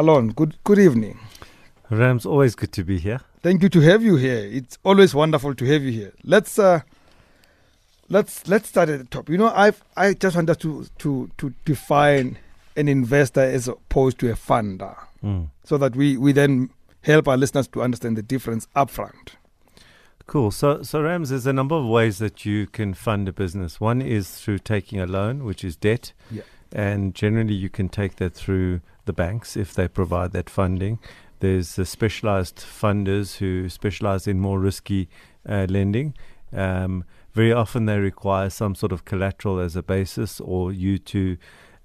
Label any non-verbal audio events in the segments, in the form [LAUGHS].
Allon, good good evening. Rams, always good to be here. Thank you to have you here. It's always wonderful to have you here. Let's uh, let's let's start at the top. You know, I I just wanted to to to define an investor as opposed to a funder, Mm. so that we we then help our listeners to understand the difference upfront. Cool. So, so Rams, there's a number of ways that you can fund a business. One is through taking a loan, which is debt, Yeah. and generally you can take that through the banks if they provide that funding. There's the specialized funders who specialize in more risky uh, lending. Um, very often they require some sort of collateral as a basis, or you to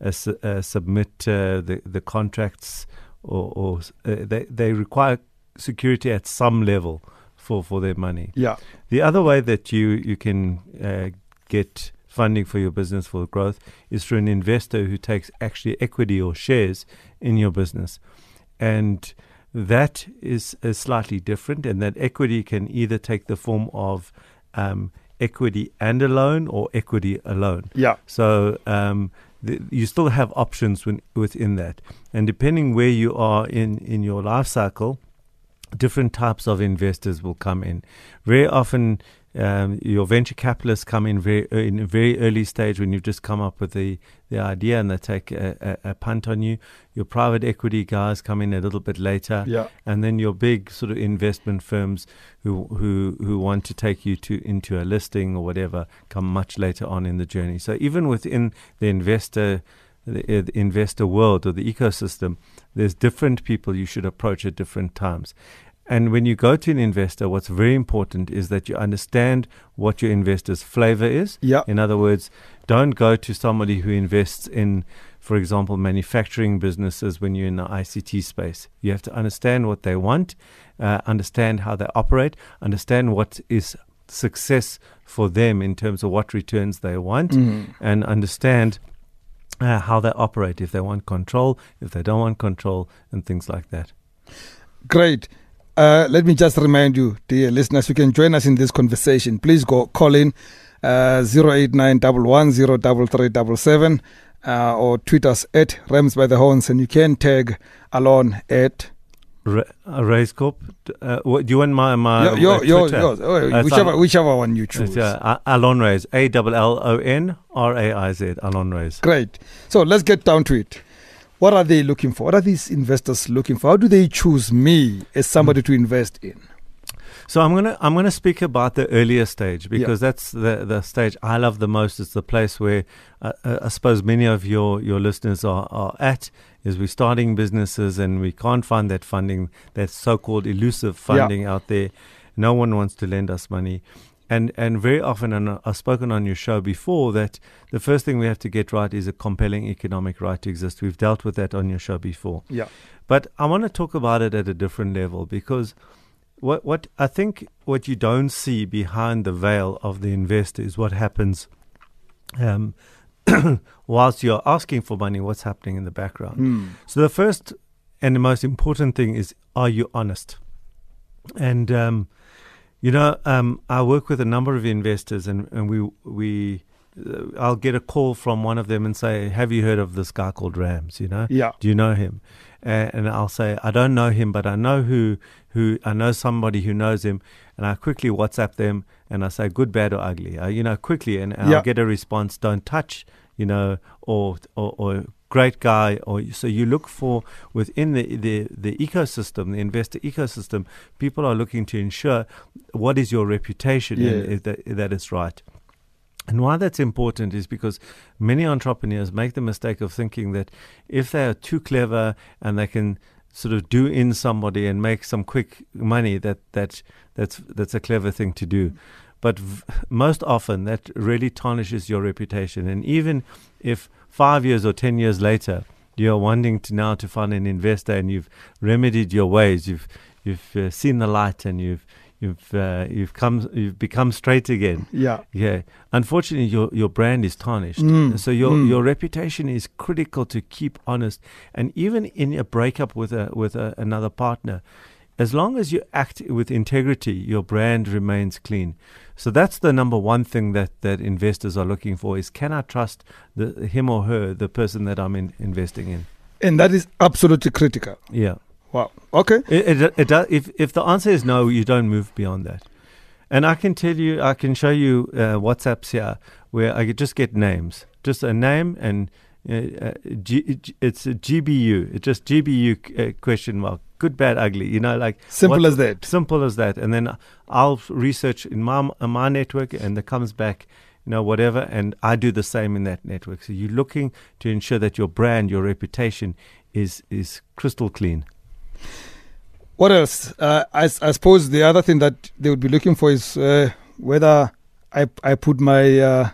uh, su- uh, submit uh, the the contracts, or, or uh, they they require security at some level for for their money. Yeah, The other way that you you can uh, get funding for your business for growth is through an investor who takes actually equity or shares in your business, and that is, is slightly different. And that equity can either take the form of um, equity and a loan or equity alone. yeah, So um, the, you still have options when, within that, and depending where you are in in your life cycle, different types of investors will come in. Very often, um, your venture capitalists come in very uh, in a very early stage when you've just come up with the, the idea, and they take a, a, a punt on you. Your private equity guys come in a little bit later yeah, and then your big sort of investment firms who who who want to take you to into a listing or whatever come much later on in the journey. So even within the investor the, uh, the investor world or the ecosystem, there's different people you should approach at different times. And when you go to an investor, what's very important is that you understand what your investor's flavor is. yeah, In other words, don't go to somebody who invests in, for example, manufacturing businesses when you're in the ICT space. You have to understand what they want, uh, understand how they operate, understand what is success for them in terms of what returns they want, Mhm. and understand uh, how they operate, if they want control, if they don't want control, and things like that. Great. Uh, let me just remind you, dear listeners, you can join us in this conversation. Please go call in uh, 089 uh, or tweet us at Rams by the Horns and you can tag Allon at Ra- uh, Raizcorp, uh, what, do you want my, my your, your, uh, your, Twitter? yours, oh, Uh, whichever, Al- whichever one you choose. uh, Allon Raiz, A L L O N R A I Z, Allon Raiz. Great. So let's get down to it. What are they looking for? What are these investors looking for? How do they choose me as somebody Hmm. to invest in? So I'm gonna I'm gonna speak about the earlier stage because that's the the stage I love the most. It's the place where uh, uh, I suppose many of your your listeners are, are at. Is we're starting businesses and we can't find that funding, that so-called elusive Yeah. funding out there. No one wants to lend us money. And and very often, and I've spoken on your show before, that the first thing we have to get right is a compelling economic right to exist. We've dealt with that on your show before. Yeah. But I want to talk about it at a different level because what what I think what you don't see behind the veil of the investor is what happens um, [COUGHS] whilst you're asking for money. What's happening in the background? Hmm. So the first and the most important thing is: Are you honest? And um, you know, um, I work with a number of investors, and, and we we uh, I'll get a call from one of them and say, "Have you heard of this guy called Rams?" You know, Yeah. do you know him? Uh, and I'll say, I don't know him, but I know who, who I know somebody who knows him. And I quickly WhatsApp them and I say, good, bad, or ugly. Uh, you know, quickly, and, and Yeah. I'll get a response. Don't touch, you know, or or, or great guy. Or so you look for within the, the the ecosystem, the investor ecosystem. People are looking to ensure what is your reputation Yeah. and that that is right. And why that's important is because many entrepreneurs make the mistake of thinking that if they are too clever and they can sort of do in somebody and make some quick money, that, that that's that's a clever thing to do. But v- most often that really tarnishes your reputation. And even if five years or ten years later you're wanting to now to find an investor and you've remedied your ways, you've you've uh, seen the light and you've you've uh, you've come you've become straight again. Yeah. Yeah. Unfortunately, your your brand is tarnished. Mm, So your mm. your reputation is critical to keep honest. And even in a breakup with a with a, another partner, as long as you act with integrity, your brand remains clean. So that's the number one thing that that investors are looking for: is can I trust the him or her, the person that I'm in, investing in? And that is absolutely critical. Yeah. Wow. Okay. It, it, it does, if, if the answer is no, you don't move beyond that. And I can tell you, I can show you uh, WhatsApps here where I just get names, just a name and uh, uh, G, it's a GBU, it's just GBU uh, question mark, good, bad, ugly. You know, like Simple what- as that. simple as that. And then I'll research in my in my network, and it comes back, you know, whatever. And I do the same in that network. So you're looking to ensure that your brand, your reputation, is is crystal clean. What else? Uh, I, I suppose the other thing that they would be looking for is uh, whether I I put my uh,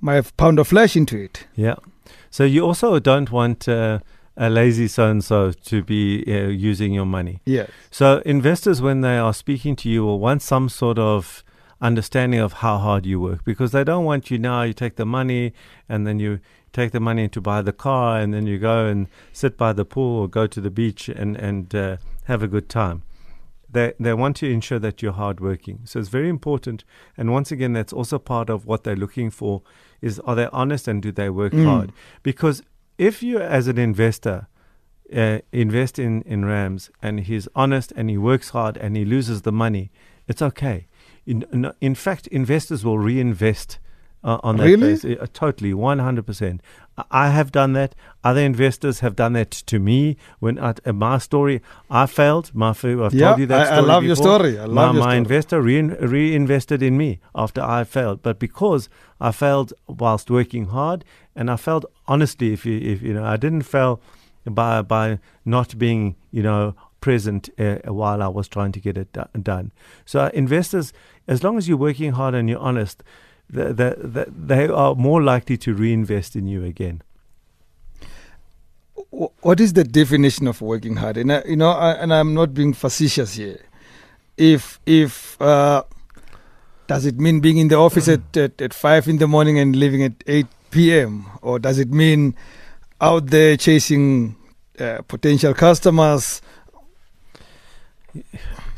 my pound of flesh into it. Yeah. So you also don't want uh, a lazy so and so to be uh, using your money. Yeah. So investors, when they are speaking to you, will want some sort of understanding of how hard you work because they don't want you now. You take the money and then you take the money to buy the car and then you go and sit by the pool or go to the beach and and uh, have a good time. They they want to ensure that you're hardworking. So it's very important. And once again, that's also part of what they're looking for: is are they honest and do they work Mm. hard? Because if you, as an investor, uh, invest in, in Rams and he's honest and he works hard and he loses the money, it's okay. In, in, in fact, investors will reinvest uh, on that Really? Uh, totally, 100%. I- I have done that. Other investors have done that to me. When at uh, my story, I failed. My, I've yeah. told you that I, I story love your story. I my, love your my story. investor rein, reinvested in me after I failed, but because I failed whilst working hard, and I failed honestly. If you, if you know, I didn't fail by by not being, you know, present uh, while I was trying to get it do- done. So investors, as long as you're working hard and you're honest, the, the, the, they are more likely to reinvest in you again. What is the definition of working hard? And I, you know, I, and I'm not being facetious here. If if uh, does it mean being in the office at, at at five in the morning and leaving at eight p.m. or does it mean out there chasing uh, potential customers?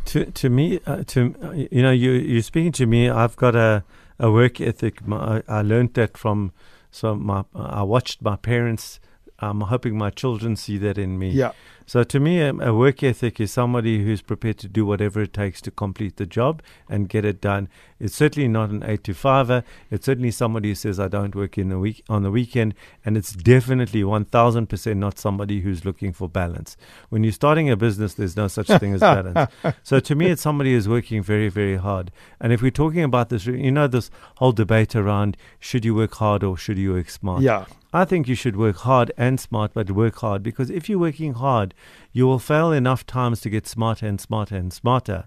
To to me, uh, to you know, you you're speaking to me. I've got a a work ethic. My, I learned that from so my I watched my parents. I'm hoping my children see that in me. Yeah, So to me, a, a work ethic is somebody who's prepared to do whatever it takes to complete the job and get it done. It's certainly not an eight to fiver. It's certainly somebody who says I don't work in the week on the weekend, and it's definitely one thousand percent not somebody who's looking for balance. When you're starting a business, there's no such thing as balance. [LAUGHS] So to me, it's somebody who's working very, very hard. And if we're talking about this, you know, this whole debate around should you work hard or should you work smart? yeah, I think you should work hard and smart, but work hard because if you're working hard, you will fail enough times to get smarter and smarter and smarter.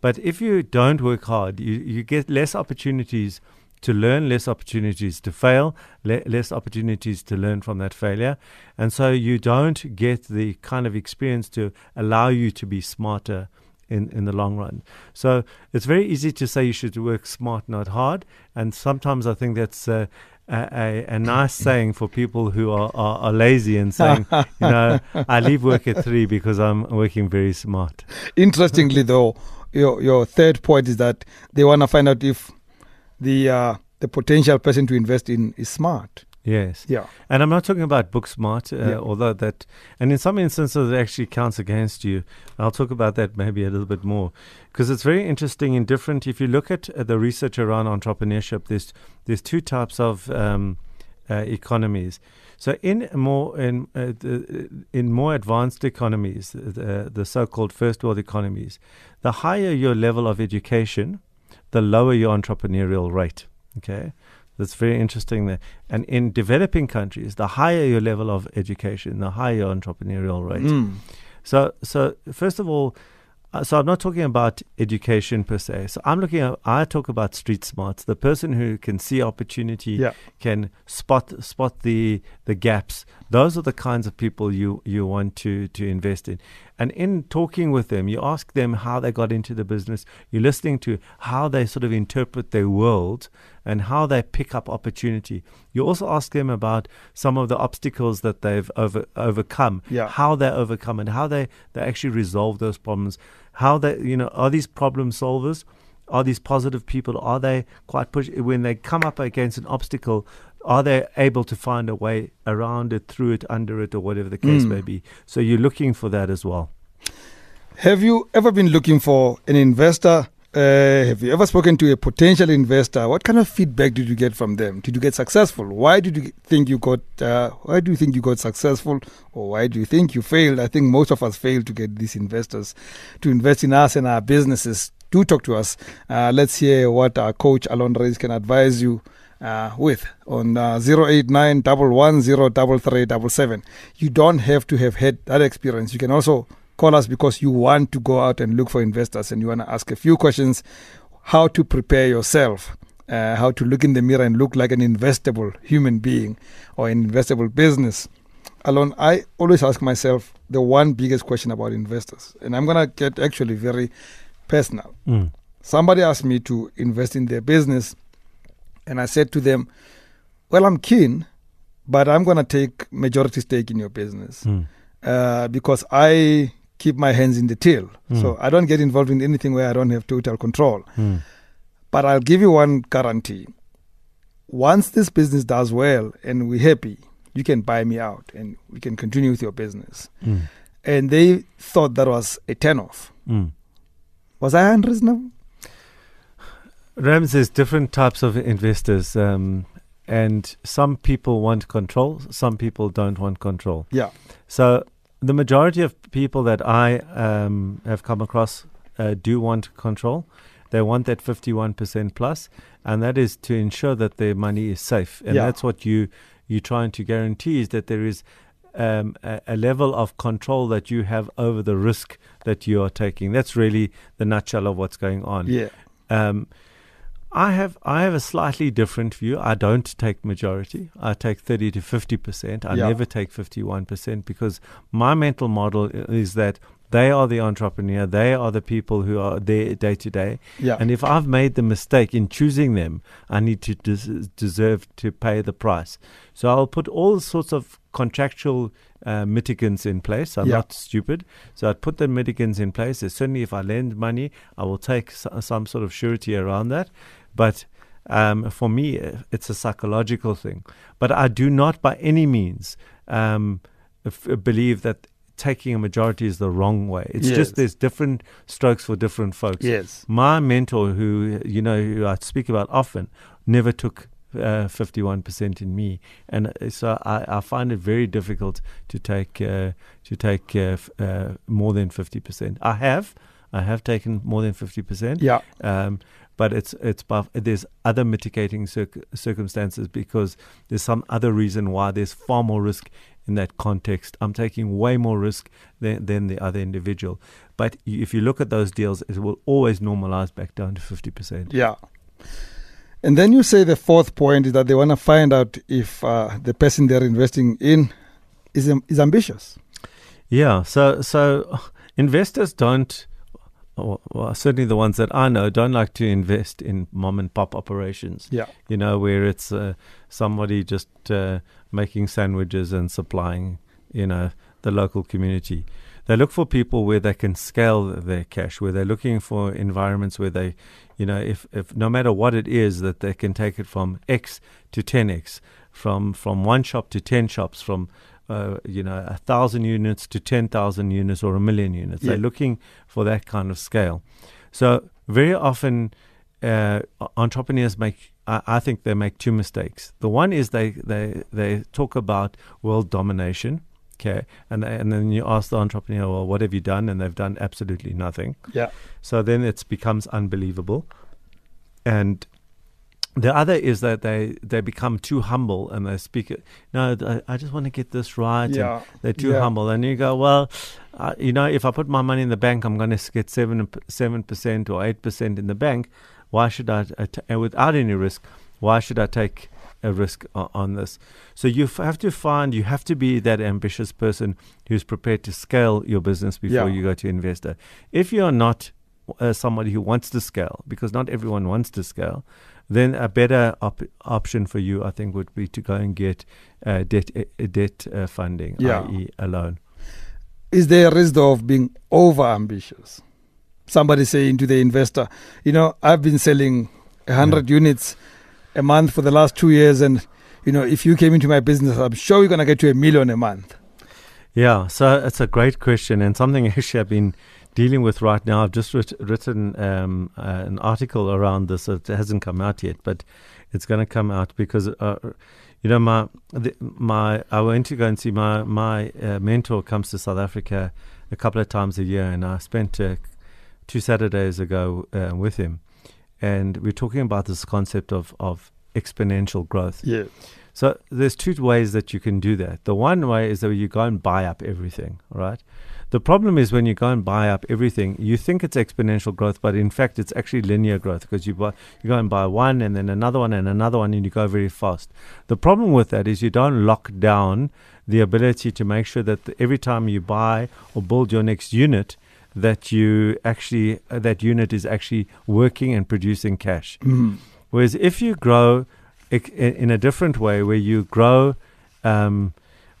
But if you don't work hard, you, you get less opportunities to learn, less opportunities to fail, le- less opportunities to learn from that failure. And so you don't get the kind of experience to allow you to be smarter in, in the long run. So it's very easy to say you should work smart, not hard. And sometimes I think that's uh, a, a, a nice saying for people who are, are, are lazy and saying, you know, [LAUGHS] I leave work at three because I'm working very smart. Interestingly, though, your your third point is that they want to find out if the uh, the potential person to invest in is smart. Yes. Yeah, And I'm not talking about book smart, uh, Yeah. although that, and in some instances, it actually counts against you. I'll talk about that maybe a little bit more because it's very interesting in different. If you look at uh, the research around entrepreneurship, there's there's two types of um, uh, economies. So in more in uh, the, in more advanced economies, the, the so-called first world economies, the higher your level of education, the lower your entrepreneurial rate. Okay, that's very interesting there. And in developing countries, the higher your level of education, the higher your entrepreneurial rate. Mm. So, so first of all, uh, so I'm not talking about education per se. So I'm looking at I talk about street smarts, the person who can see opportunity, yeah, can spot spot the the gaps. Those are the kinds of people you you want to to invest in. And in talking with them, you ask them how they got into the business. You're listening to how they sort of interpret their world and how they pick up opportunity. You also ask them about some of the obstacles that they've over, overcome, Yeah. how they overcome and how they, they actually resolve those problems. How they, you know, are these problem solvers? are these positive people? Are they quite push when they come up against an obstacle? Are they able to find a way around it, through it, under it, or whatever the case Mm. may be? So you're looking for that as well. Have you ever been looking for an investor? Uh, have you ever spoken to a potential investor? What kind of feedback did you get from them? Did you get successful? Why did you think you got? Uh, why do you think you got successful, or why do you think you failed? I think most of us failed to get these investors to invest in us and our businesses. Do talk to us. Uh, let's hear what our coach Allon Raiz can advise you uh, with on uh, 089 110 You don't have to have had that experience. You can also call us because you want to go out and look for investors and you want to ask a few questions how to prepare yourself, uh, how to look in the mirror and look like an investable human being or an investable business. Allon, I always ask myself the one biggest question about investors, and I'm going to get actually very personal. Mm. Somebody asked me to invest in their business, and I said to them, Well, I'm keen, but I'm going to take majority stake in your business Mm. uh, because I keep my hands in the till. Mm. So I don't get involved in anything where I don't have total control. Mm. But I'll give you one guarantee. Once this business does well and we're happy, you can buy me out and we can continue with your business. Mm. And they thought that was a turn off. Mm. Was I unreasonable? Rams, there's different types of investors, um, and some people want control, some people don't want control. Yeah. So the majority of people that I um, have come across uh, do want control. They want that 51% plus, and that is to ensure that their money is safe. And Yeah. that's what you you're trying to guarantee is that there is um, a, a level of control that you have over the risk that you are taking. That's really the nutshell of what's going on. Yeah. Um, I have I have a slightly different view. I don't take majority. I take thirty to fifty percent. I Yeah. never take fifty one percent because my mental model is that they are the entrepreneur. They are the people who are there day to day. Yeah. And if I've made the mistake in choosing them, I need to des- deserve to pay the price. So I'll put all sorts of contractual uh, mitigants in place. I'm Yeah. not stupid. So I'd put the mitigants in place. Certainly, if I lend money, I will take s- some sort of surety around that. But um, for me, uh, it's a psychological thing. But I do not, by any means, um, f- believe that taking a majority is the wrong way. It's Yes. just there's different strokes for different folks. yes. My mentor, who you know, who I speak about often, never took uh, fifty-one percent in me, and uh, so I, I find it very difficult to take uh, to take uh, f- uh, more than fifty percent. I have, I have taken more than fifty percent, Yeah. um, but it's it's there's other mitigating circ- circumstances because there's some other reason why there's far more risk in that context. I'm taking way more risk than, than the other individual. But if you look at those deals, it will always normalize back down to 50%. Yeah. And then you say the fourth point is that they want to find out if uh, the person they're investing in is is ambitious. Yeah. So, so investors don't, well, well, certainly the ones that I know, don't like to invest in mom and pop operations. Yeah. you know, where it's uh, somebody just uh, making sandwiches and supplying, you know, the local community. They look for people where they can scale their cash, where they're looking for environments where they, you know, if, if no matter what it is, that they can take it from X to 10X, from, from one shop to 10 shops, from, uh, you know, a thousand units to 10,000 units or a million units. Yeah. They're looking for that kind of scale. So very often, uh, entrepreneurs make I, I think they make two mistakes. The one is they they they talk about world domination, okay, and and then you ask the entrepreneur, well, what have you done? And they've done absolutely nothing. Yeah. So then it becomes unbelievable, and the other is that they they become too humble and they speak. it- No, I just want to get this right. and Yeah. they're too Yeah. humble, and you go, well, uh, you know, if I put my money in the bank, I'm going to get seven seven percent or eight percent in the bank. Why should I, uh, t- without any risk? Why should I take a risk o- on this? So you f- have to find, you have to be that ambitious person who's prepared to scale your business before Yeah. you go to investor. If you're not uh, somebody who wants to scale, because not everyone wants to scale, then a better op- option for you, I think, would be to go and get uh, debt uh, debt uh, funding, Yeah. i.e., a loan. Is there a risk of being over ambitious? somebody saying to the investor, you know, I've been selling 100 units a month for the last two years, and, you know, if you came into my business, I'm sure you're going to get to a million a month. Yeah, so it's a great question and something [LAUGHS] actually I've been dealing with right now. I've just writ- written um, uh, an article around this. It hasn't come out yet, but it's going to come out because, uh, you know, my the, my I went to go and see my my uh, mentor comes to South Africa a couple of times a year, and I spent uh, two Saturdays ago uh, with him, and we're talking about this concept of of exponential growth. Yeah. So there's two ways that you can do that. The one way is that you go and buy up everything, right? The problem is when you go and buy up everything, you think it's exponential growth, but in fact it's actually linear growth because you buy you go and buy one and then another one and another one and you go very fast. The problem with that is you don't lock down the ability to make sure that every time you buy or build your next unit that you actually uh, that unit is actually working and producing cash. Mm. Whereas if you grow in a different way, where you grow um,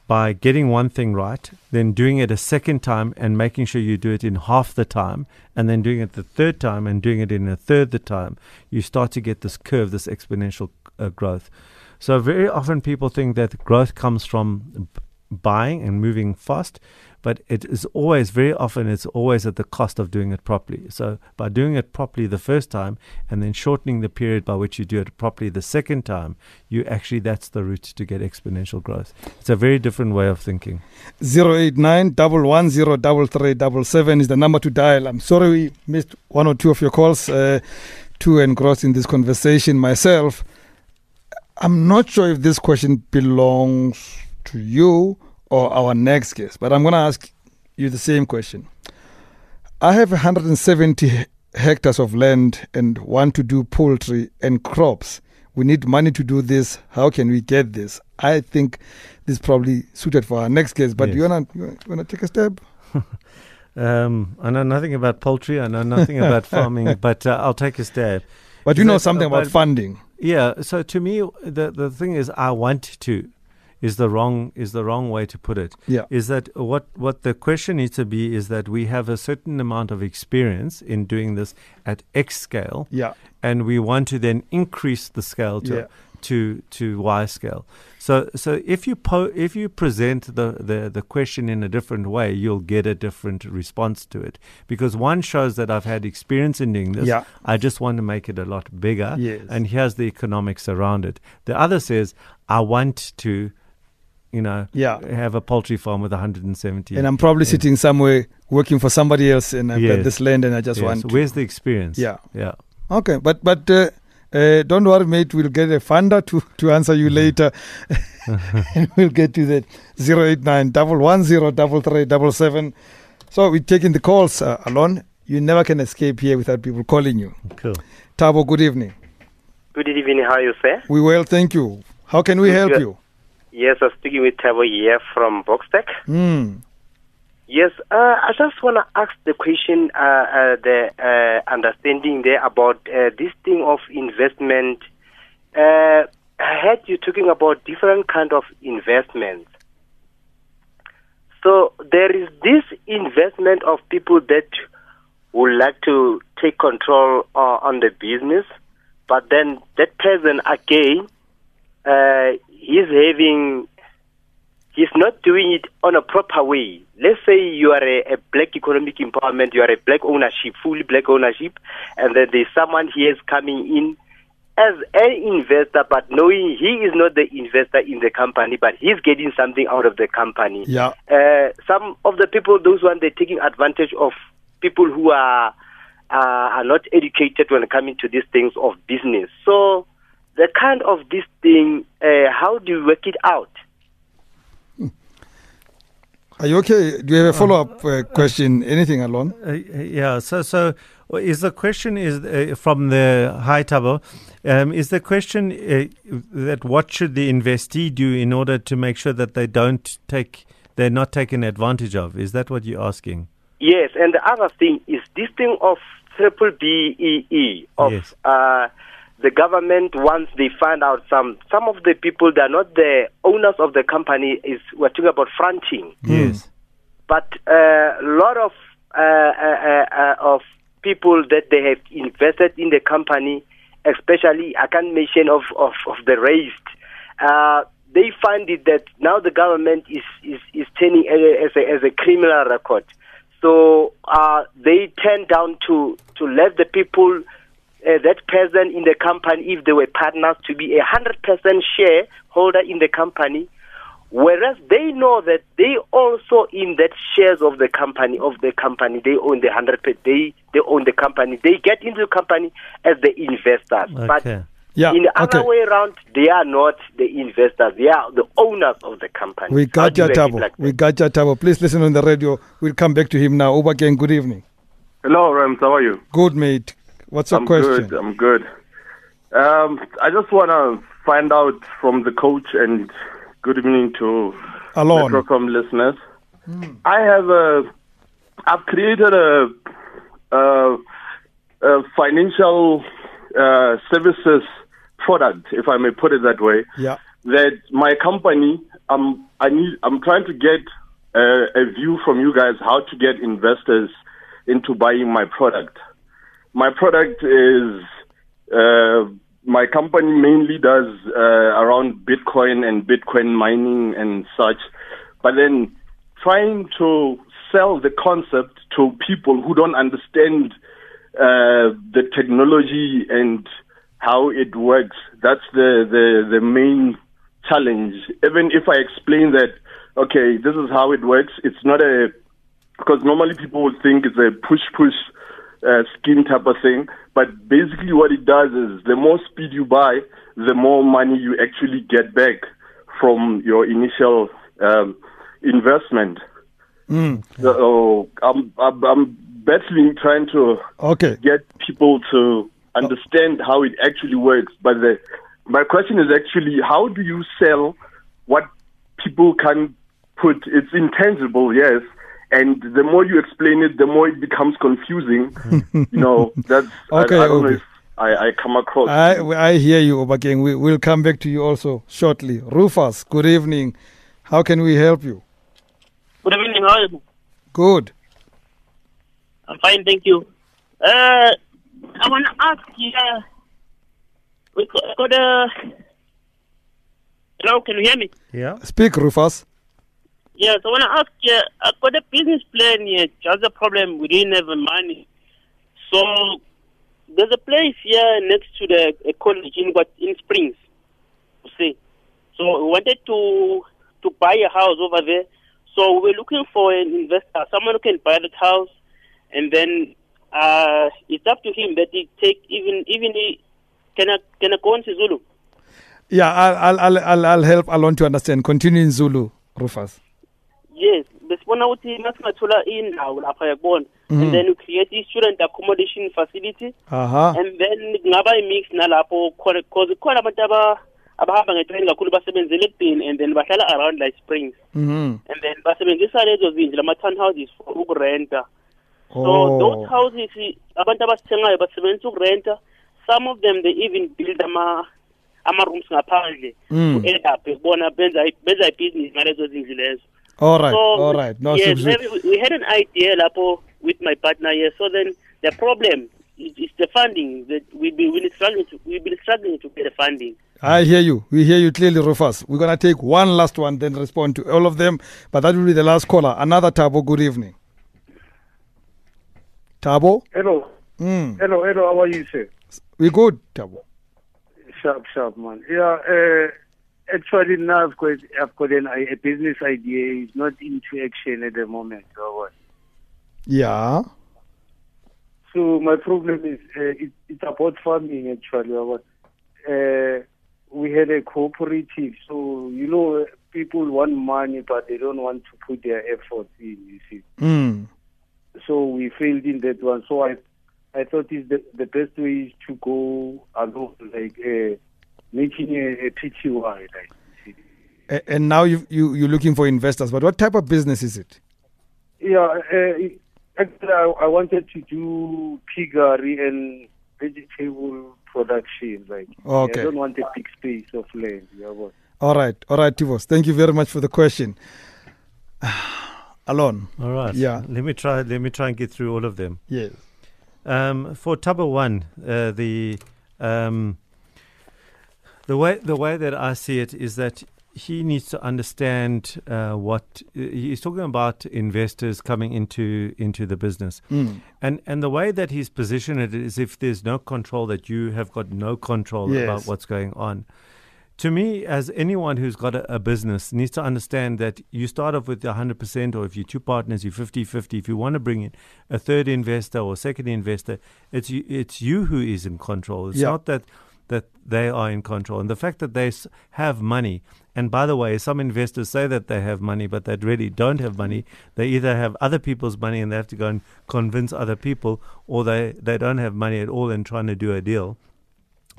by getting one thing right, then doing it a second time and making sure you do it in half the time, and then doing it the third time and doing it in a third the time, you start to get this curve, this exponential uh, growth. So very often people think that growth comes from b- buying and moving fast, but it is always very often it's always at the cost of doing it properly. So by doing it properly the first time and then shortening the period by which you do it properly the second time, you actually that's the route to get exponential growth. It's a very different way of thinking. 089 110 is the number to dial. I'm sorry we missed one or two of your calls. Uh, too engrossed in this conversation myself. I'm not sure if this question belongs to you or our next guest, but I'm going to ask you the same question. I have 170 hectares of land and want to do poultry and crops. We need money to do this. How can we get this? I think this is probably suited for our next guest, but Yes. you wanna you wanna take a step? [LAUGHS] Um, I know nothing about poultry. I know nothing about [LAUGHS] farming, but uh, I'll take a stab. But you know something about funding. Yeah. So to me, the the thing is, I want to, is the wrong is the wrong way to put it. Yeah. Is that what what the question needs to be? Is that we have a certain amount of experience in doing this at X scale, Yeah. and we want to then increase the scale to Yeah. to to Y scale. So so if you po- if you present the, the the question in a different way, you'll get a different response to it. Because one shows that I've had experience in doing this. Yeah. I just want to make it a lot bigger. Yes. And here's the economics around it. The other says I want to, you know, Yeah. have a poultry farm with 170. And I'm probably Yeah. sitting somewhere working for somebody else and I've got this land and I just Yes. want to. Where's the experience? Yeah. Yeah. Okay, but but uh, uh, don't worry, mate. We'll get a funder to, to answer you later, [LAUGHS] and we'll get to that zero eight nine double one zero double three double seven. So we're taking the calls, uh, Allon. You never can escape here without people calling you. Cool. Tabo, good evening. Good evening. How are you, sir? We well, thank you. How can we Good, help good. you? Yes, I'm speaking with Tabo here from Boxtech. Hmm. Yes, uh, I just want to ask the question, uh, uh, the uh, understanding there about uh, this thing of investment. Uh, I heard you talking about different kind of investments. So there is this investment of people that would like to take control uh, on the business, but then that person again, uh, he's having he's not doing it on a proper way. Let's say you are a, a black economic empowerment, you are a black ownership, fully black ownership, and then there's someone here is coming in as an investor, but knowing he is not the investor in the company, but he's getting something out of the company. Yeah. Uh, some of the people, those ones, they're taking advantage of people who are uh, are not educated when coming to these things of business. So the kind of this thing, uh, how do you work it out? Are you okay? Do you have a follow up uh, question? Anything, Allon? Uh, yeah. So, so is the question is uh, from the high table? Um, is the question uh, that what should the investee do in order to make sure that they don't take they're not taken advantage of? Is that what you're asking? Yes, and the other thing is this thing of triple BEE of Yes. Uh, the government once they find out some some of the people that are not the owners of the company is we're talking about fronting, Yes. but uh, a lot of uh, uh, uh, uh, of people that they have invested in the company, especially I can't mention of, of, of the raised, uh, they find it that now the government is, is, is turning as a, as a criminal record. So uh, they turn down to, to let the people, uh, that person in the company, if they were partners, to be a 100% shareholder in the company Whereas they know that they also in that shares of the company of the company they own the hundred they they own the company they get into the company as the investors Okay. but Yeah. in the other way around they are not the investors they are the owners of the company We got do your you make it tabo. like we got your table. Please listen on the radio. We'll come back to him now. Over again. good evening. Hello, Rams. How are you? Good, mate. What's your I'm question? good. I'm good. Um, I just want to find out from the coach and good evening to Allon. Metro from listeners. I have a, I've created a, a, a financial uh, services product, if I may put it that way. Yeah. That my company, um, I need, I'm trying to get a, a view from you guys how to get investors into buying my product. My product is uh, my company mainly does uh, around Bitcoin and Bitcoin mining and such, but then trying to sell the concept to people who don't understand uh, the technology and how it works. That's the, the, the main challenge. Even if I explain that, okay, this is how it works, it's not a because normally people would think it's a push push uh, scheme type of thing. But basically, what it does is the more speed you buy, the more money you actually get back from your initial um, investment. So I'm, I'm, I'm battling trying to Okay. get people to understand how it actually works. But the, my question is actually, how do you sell what people can put? It's intangible, yes. And the more you explain it, the more it becomes confusing. [LAUGHS] you know, that's, Okay, I, I don't know if I, I come across. I, I hear you, Obakeng. We, we'll come back to you also shortly. Rufus, good evening. How can we help you? Good evening. How are you? Good. I'm fine, thank you. Uh, I want to ask you. Uh, we got, got a. Hello, can you hear me? Yeah. Speak, Rufus. Yes, I want to ask you. I've got a business plan here. Just a problem. We didn't have the money. So there's a place here next to the college in what in Springs. You see, so we wanted to to buy a house over there. So we we're looking for an investor, someone who can buy that house, and then uh, it's up to him that he take even even he can I can I go on Zulu. Yeah, I'll, I'll, I'll, I'll, I'll help Allon to understand. Continue in Zulu, Rufus. Yes, besibona ukuthi masingathola indawo lapha yakubona and then we create i-student accommodation facility Aha. and then kungaba i-mix nalapho khona because khona abantu aba abahamba ngetreni kakhulu basebenzela ekudeni and then bahlala around like springs Mhm. and then basebenzisa lezo zindlu lama-townhouses for ukurenta so Oh. those houses abantu abasithengayo basebenzisa ukurenta some of them they even build ama ama-rooms ngaphandle Mm. to end up bona benza benza ibhizinisi ngalezo zindlu lezo All right, so, all right. No, yes, so- maybe we- we had an idea lapho with my partner here. So then the problem is, is the funding that we be we struggling to we've been struggling to get the funding. I hear you. We hear you clearly, Rufus. We're going to take one last one, then respond to all of them. But that will be the last caller. Another Tabo, good evening. Tabo? Hello, Mm. hello, hello. How are you, sir? We good, Tabo. Sharp, sharp, man. Yeah. Uh, actually, now I've got I've got an, a business idea. It's not into action at the moment. Or what? Yeah. So my problem is uh, it, it's about farming actually. Uh, we had a cooperative, so you know people want money, but they don't want to put their efforts in. You see. Mm. so we failed in that one. So I, I thought is the the best way is to go along, like uh, making a, a PTY, like. you And now you, you, you're looking for investors. But what type of business is it? Yeah, uh, actually, I, I wanted to do piggery and vegetable production. Like, Okay. I don't want a big space of land. Yeah, but All right. All right, Tivos. Thank you very much for the question. [SIGHS] Allon. All right. Yeah. Let me try. Let me try and get through all of them. Yes. um, for Tabo One, uh, the um, the way the way that I see it is that he needs to understand uh, what he's talking about investors coming into into the business, Mm. and and the way that he's positioned it is if there's no control that you have got no control Yes. about what's going on. To me, as anyone who's got a, a business needs to understand that you start off with 100%, or if you're two partners, you're 50 50. If you want to bring in a third investor or second investor, it's you, it's you who is in control. It's Yeah. not that, that they are in control. And the fact that they have money, and by the way, some investors say that they have money, but they really don't have money. They either have other people's money and they have to go and convince other people, or they, they don't have money at all and trying to do a deal.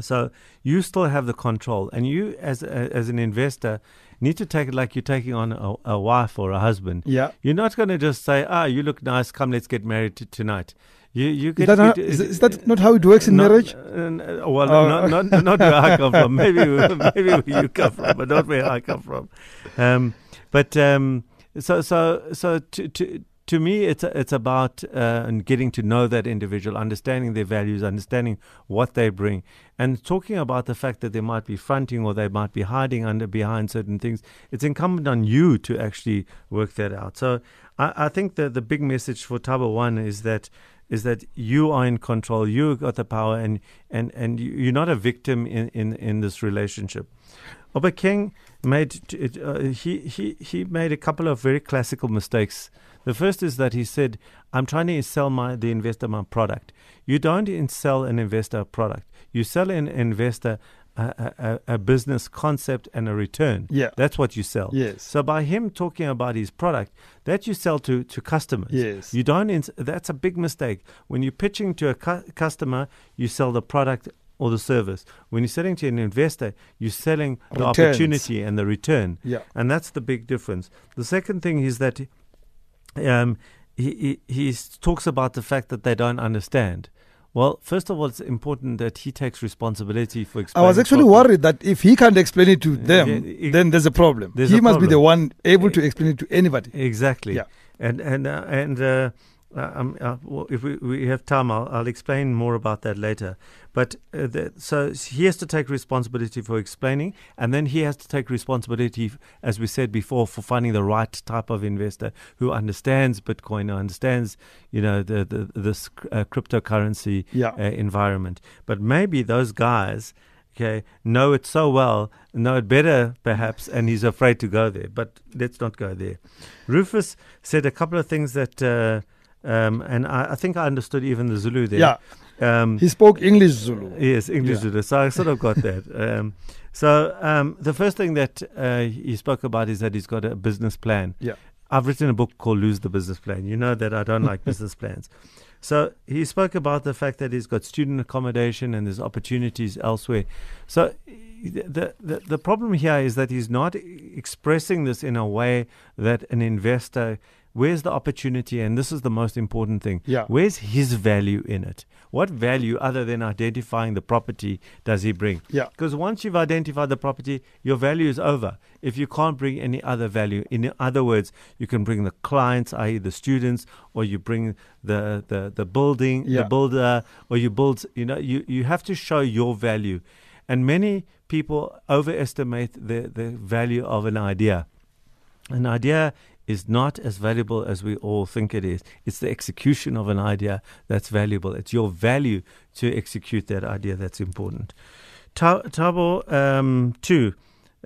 So you still have the control, and you, as a, as an investor, need to take it like you're taking on a, a wife or a husband. Yeah. You're not going to just say, "Ah, you look nice. Come, let's get married t- tonight." You you Is get. that, you how, do- is, is that not how it works in not- marriage? uh, well, Oh. not, not not where I come from. Maybe [LAUGHS] maybe where you come from, but not where I come from. Um, but um, so so so to to to me, it's it's about uh, and getting to know that individual, understanding their values, understanding what they bring, and talking about the fact that they might be fronting or they might be hiding under behind certain things. It's incumbent on you to actually work that out. So I, I think that the big message for Tabo One is that is that you are in control, you got the power, and and and you- you're not a victim in in in this relationship. Obakeng made uh, he he he made a couple of very classical mistakes. The first is that he said, "I'm trying to sell my the investor my product." You don't sell an investor a product. You sell an investor a, a, a business concept and a return. Yeah. That's what you sell. Yes. So by him talking about his product, that you sell to to customers. Yes. You don't. Ins- that's a big mistake. When you're pitching to a cu- customer, you sell the product or the service. When you're selling to an investor, you're selling the Returns. opportunity and the return. Yeah. And that's the big difference. The second thing is that um, he, he, he talks about the fact that they don't understand. Well, first of all, it's important that he takes responsibility for explaining. I was actually properly. worried that if he can't explain it to them, yeah, it- then there's a problem. there's he a must be the one able to explain it to anybody. Exactly. Yeah. And and uh, and uh, uh, um, uh, well, if we, we have time, I'll, I'll explain more about that later. But uh, the, so he has to take responsibility for explaining, and then he has to take responsibility, as we said before, for finding the right type of investor who understands Bitcoin, or understands you know the the this uh, cryptocurrency Yeah. uh, environment. But maybe those guys. Okay, know it so well, know it better perhaps, and he's afraid to go there. But let's not go there. Rufus said a couple of things that, uh, um, and I, I think I understood even the Zulu there. Yeah. Um, He spoke English Zulu. Yes, English Yeah. Zulu. So I sort of got that. [LAUGHS] Um, so um, the first thing that uh, he spoke about is that he's got a business plan. Yeah. I've written a book called Lose the Business Plan. You know that I don't like [LAUGHS] business plans. So he spoke about the fact that he's got student accommodation and there's opportunities elsewhere. So the, the the problem here is that he's not expressing this in a way that an investor where's the opportunity? And this is the most important thing. Yeah. where's his value in it? What value other than identifying the property does he bring? Yeah. because once you've identified the property your value is over. If you can't bring any other value in other words you can bring the clients i.e the students or you bring the the, the building Yeah. the builder or you build you know you, you have to show your value. And many people overestimate the, the value of an idea. An idea is not as valuable as we all think it is. It's the execution of an idea that's valuable. It's your value to execute that idea that's important. Ta- Tabo, um, two,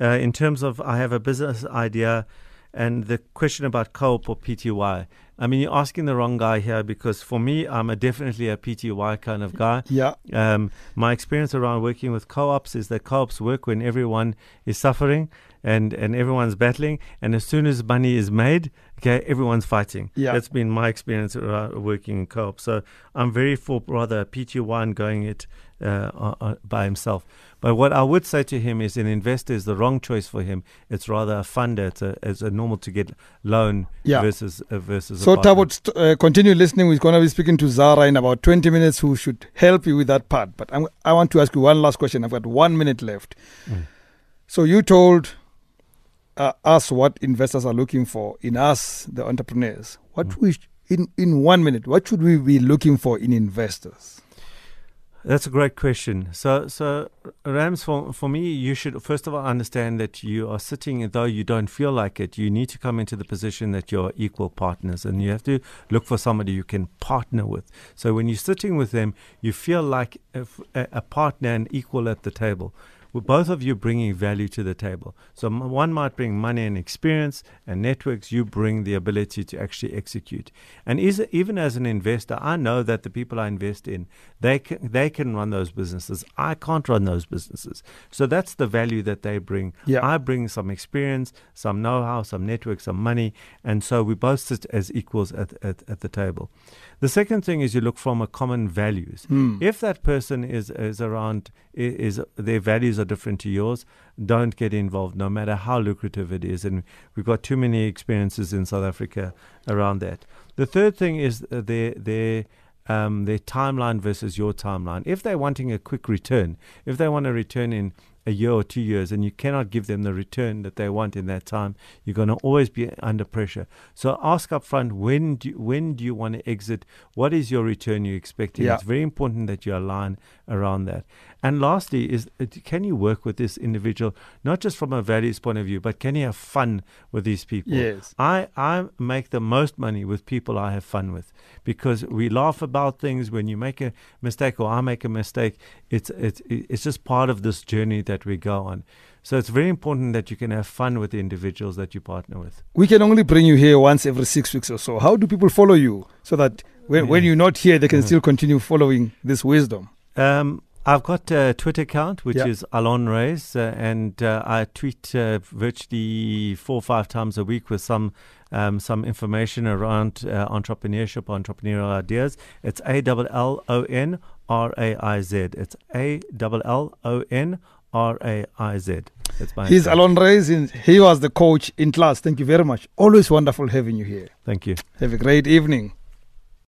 uh, in terms of I have a business idea and the question about co-op or PTY. I mean, you're asking the wrong guy here because for me, I'm a definitely a PTY kind of guy. Yeah. Um, my experience around working with co-ops is that co-ops work when everyone is suffering and, and everyone's battling, and as soon as money is made, okay, everyone's fighting. Yeah. That's been my experience working in co-op. So I'm very for rather PT1 going it uh, by himself. But what I would say to him is an investor is the wrong choice for him. It's rather a funder. It's a, it's a normal to get loan Yeah. versus uh, versus. a So. Tabo, uh, continue listening. We're going to be speaking to Zara in about 20 minutes, who should help you with that part. But I'm, I want to ask you one last question. I've got one minute left. Mm. So, you told uh, us what investors are looking for in us, the entrepreneurs. What Mm. we sh- in, in one minute, what should we be looking for in investors? That's a great question. So, so Rams, for, for me, you should first of all understand that you are sitting, though you don't feel like it, you need to come into the position that you're equal partners and you have to look for somebody you can partner with. So, when you're sitting with them, you feel like a, a partner and equal at the table with both of you bringing value to the table. So one might bring money and experience, and networks, you bring the ability to actually execute. And is, even as an investor, I know that the people I invest in, they can, they can run those businesses. I can't run those businesses. So that's the value that they bring. Yeah. I bring some experience, some know-how, some network, some money, and so we both sit as equals at, at, at the table. The second thing is you look from a common values. Hmm. If that person is is around is, is their values are different to yours, don't get involved, no matter how lucrative it is. And we've got too many experiences in South Africa around that. The third thing is their their um, their timeline versus your timeline. If they're wanting a quick return, if they want to return in a year or two years and you cannot give them the return that they want in that time, you're going to always be under pressure. So ask up front when do you, when do you want to exit? What is your return you're expecting? Yeah. It's very important that you align around that. And lastly, is uh, can you work with this individual not just from a values point of view, but can you have fun with these people? Yes. I, I make the most money with people I have fun with because we laugh about things. When you make a mistake or I make a mistake, it's it's it's just part of this journey that we go on. So it's very important that you can have fun with the individuals that you partner with. We can only bring you here once every six weeks or so. How do people follow you so that when, when you're not here, they can Mhm. still continue following this wisdom? Um, I've got a Twitter account which Yeah. is Allon Raiz, uh, and uh, I tweet uh, virtually four or five times a week with some um, some information around uh, entrepreneurship, entrepreneurial ideas. It's A L L O N R A I Z. It's A L L O N R A I Z. That's my He's. Allon Raiz. He was the coach in class. Thank you very much. Always wonderful having you here. Thank you. Have a great evening.